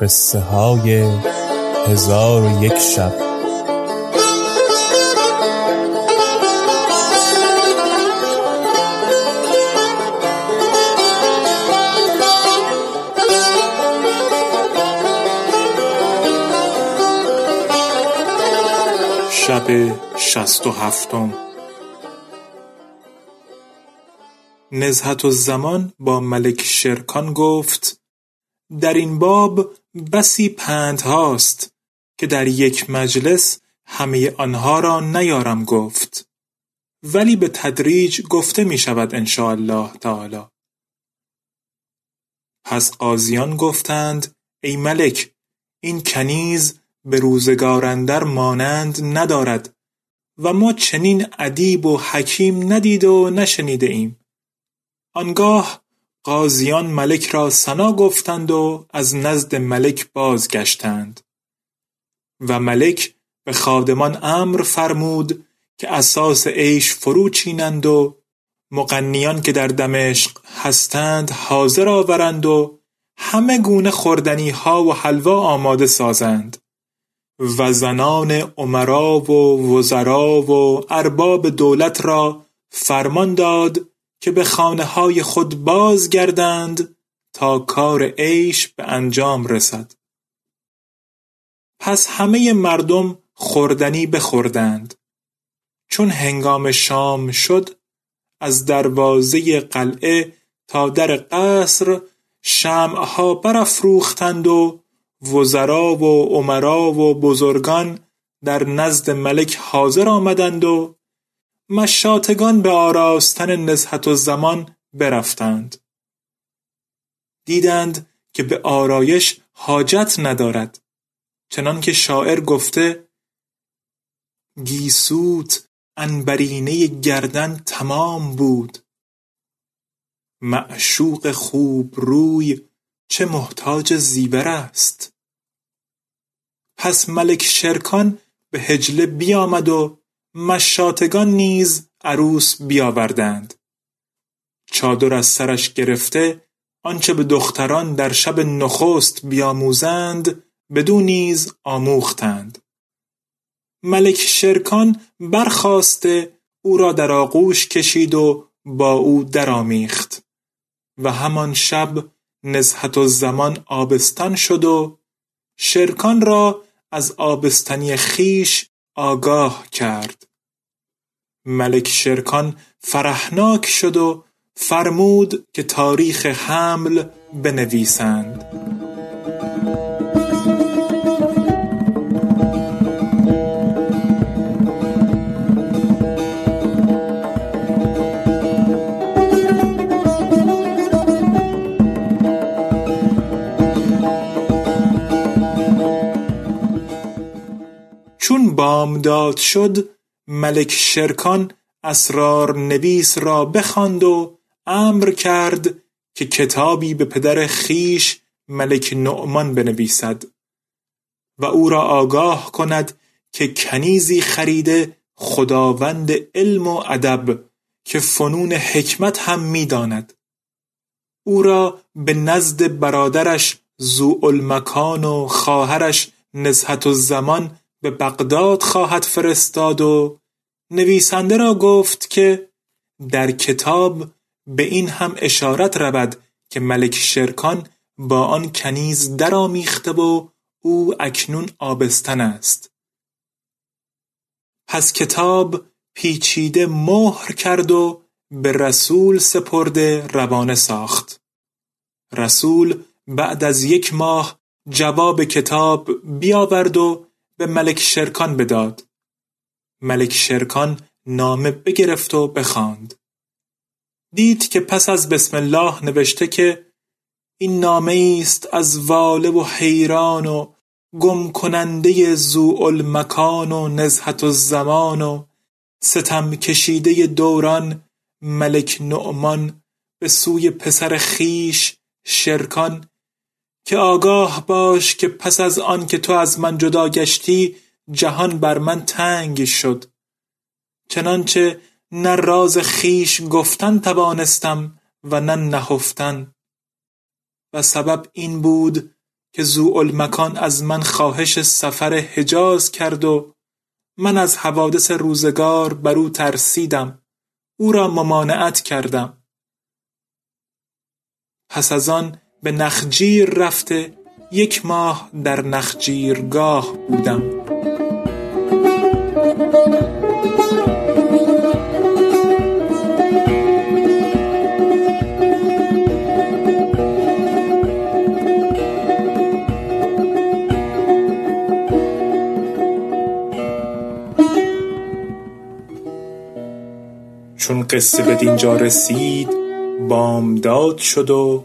قصه های هزار و یک شب. شب شست و هفتم نزهت الزمان با ملک شرکان گفت در این باب بسی پندهاست که در یک مجلس همه آنها را نیارم گفت. ولی به تدریج گفته می شود الله تعالی. پس قاضیان گفتند ای ملک این کنیز به روزگار اندر مانند ندارد و ما چنین ادیب و حکیم ندیده و نشنیده ایم. آنگاه قاضیان ملک را ثنا گفتند و از نزد ملک بازگشتند. و ملک به خادمان امر فرمود که اساس عیش فرو چینند و مغنیان که در دمشق هستند حاضر آورند و همه گونه خوردنی ها و حلوا آماده سازند. و زنان امرا و وزرا و ارباب دولت را فرمان داد که به خانه های خود بازگردند تا کار عیش به انجام رسد. پس همه مردم خوردنی بخوردند. چون هنگام شام شد از دروازه قلعه تا در قصر شمعها برافروختند و وزرا و عمرا و بزرگان در نزد ملک حاضر آمدند و مشاتگان به آراستن نزهت زمان برفتند. دیدند که به آرایش حاجت ندارد. چنانکه شاعر گفته گیسوت انبرینه گردن تمام بود. معشوق خوب روی چه محتاج زیور است؟ پس ملک شرکان به هجله بیامد و مشاتگان نیز عروس بیاوردند. چادر از سرش گرفته آنچه به دختران در شب نخست بیاموزند بدو نیز آموختند. ملک شرکان برخاسته او را در آغوش کشید و با او درآمیخت. و همان شب نزهت الزمان آبستن شد و شرکان را از آبستنی خیش آگاه کرد. ملک شرکان فرحناک شد و فرمود که تاریخ حمل بنویسند. بامداد شد ملک شرکان اسرار نویس را بخواند و امر کرد که کتابی به پدر خیش ملک نعمان بنویسد و او را آگاه کند که کنیزی خریده خداوند علم و ادب که فنون حکمت هم می‌داند. او را به نزد برادرش المکان و خواهرش نزهت الزمان به بغداد خواهد فرستاد و نویسنده را گفت که در کتاب به این هم اشارت رود که ملک شرکان با آن کنیز درآمیخته و او اکنون آبستن است. پس کتاب پیچیده مهر کرد و به رسول سپرده روانه ساخت. رسول بعد از یک ماه جواب کتاب بیاورد و به ملک شرکان بداد. ملک شرکان نامه بگرفت و بخواند. دید که پس از بسم الله نوشته که این نامه است از واله و حیران و گم کننده مکان و نزهت الزمان و ستم کشیده دوران ملک نعمان به سوی پسر خیش شرکان که آگاه باش که پس از آن که تو از من جدا گشتی جهان بر من تنگ شد. چنانچه نه راز خیش گفتن توانستم و نه نهفتن. و سبب این بود که مکان از من خواهش سفر حجاز کرد و من از حوادث روزگار بر او ترسیدم. او را ممانعت کردم. پس از آن به نخجیر رفته یک ماه در نخجیرگاه بودم. چون قصه به دینجا رسید بامداد شد و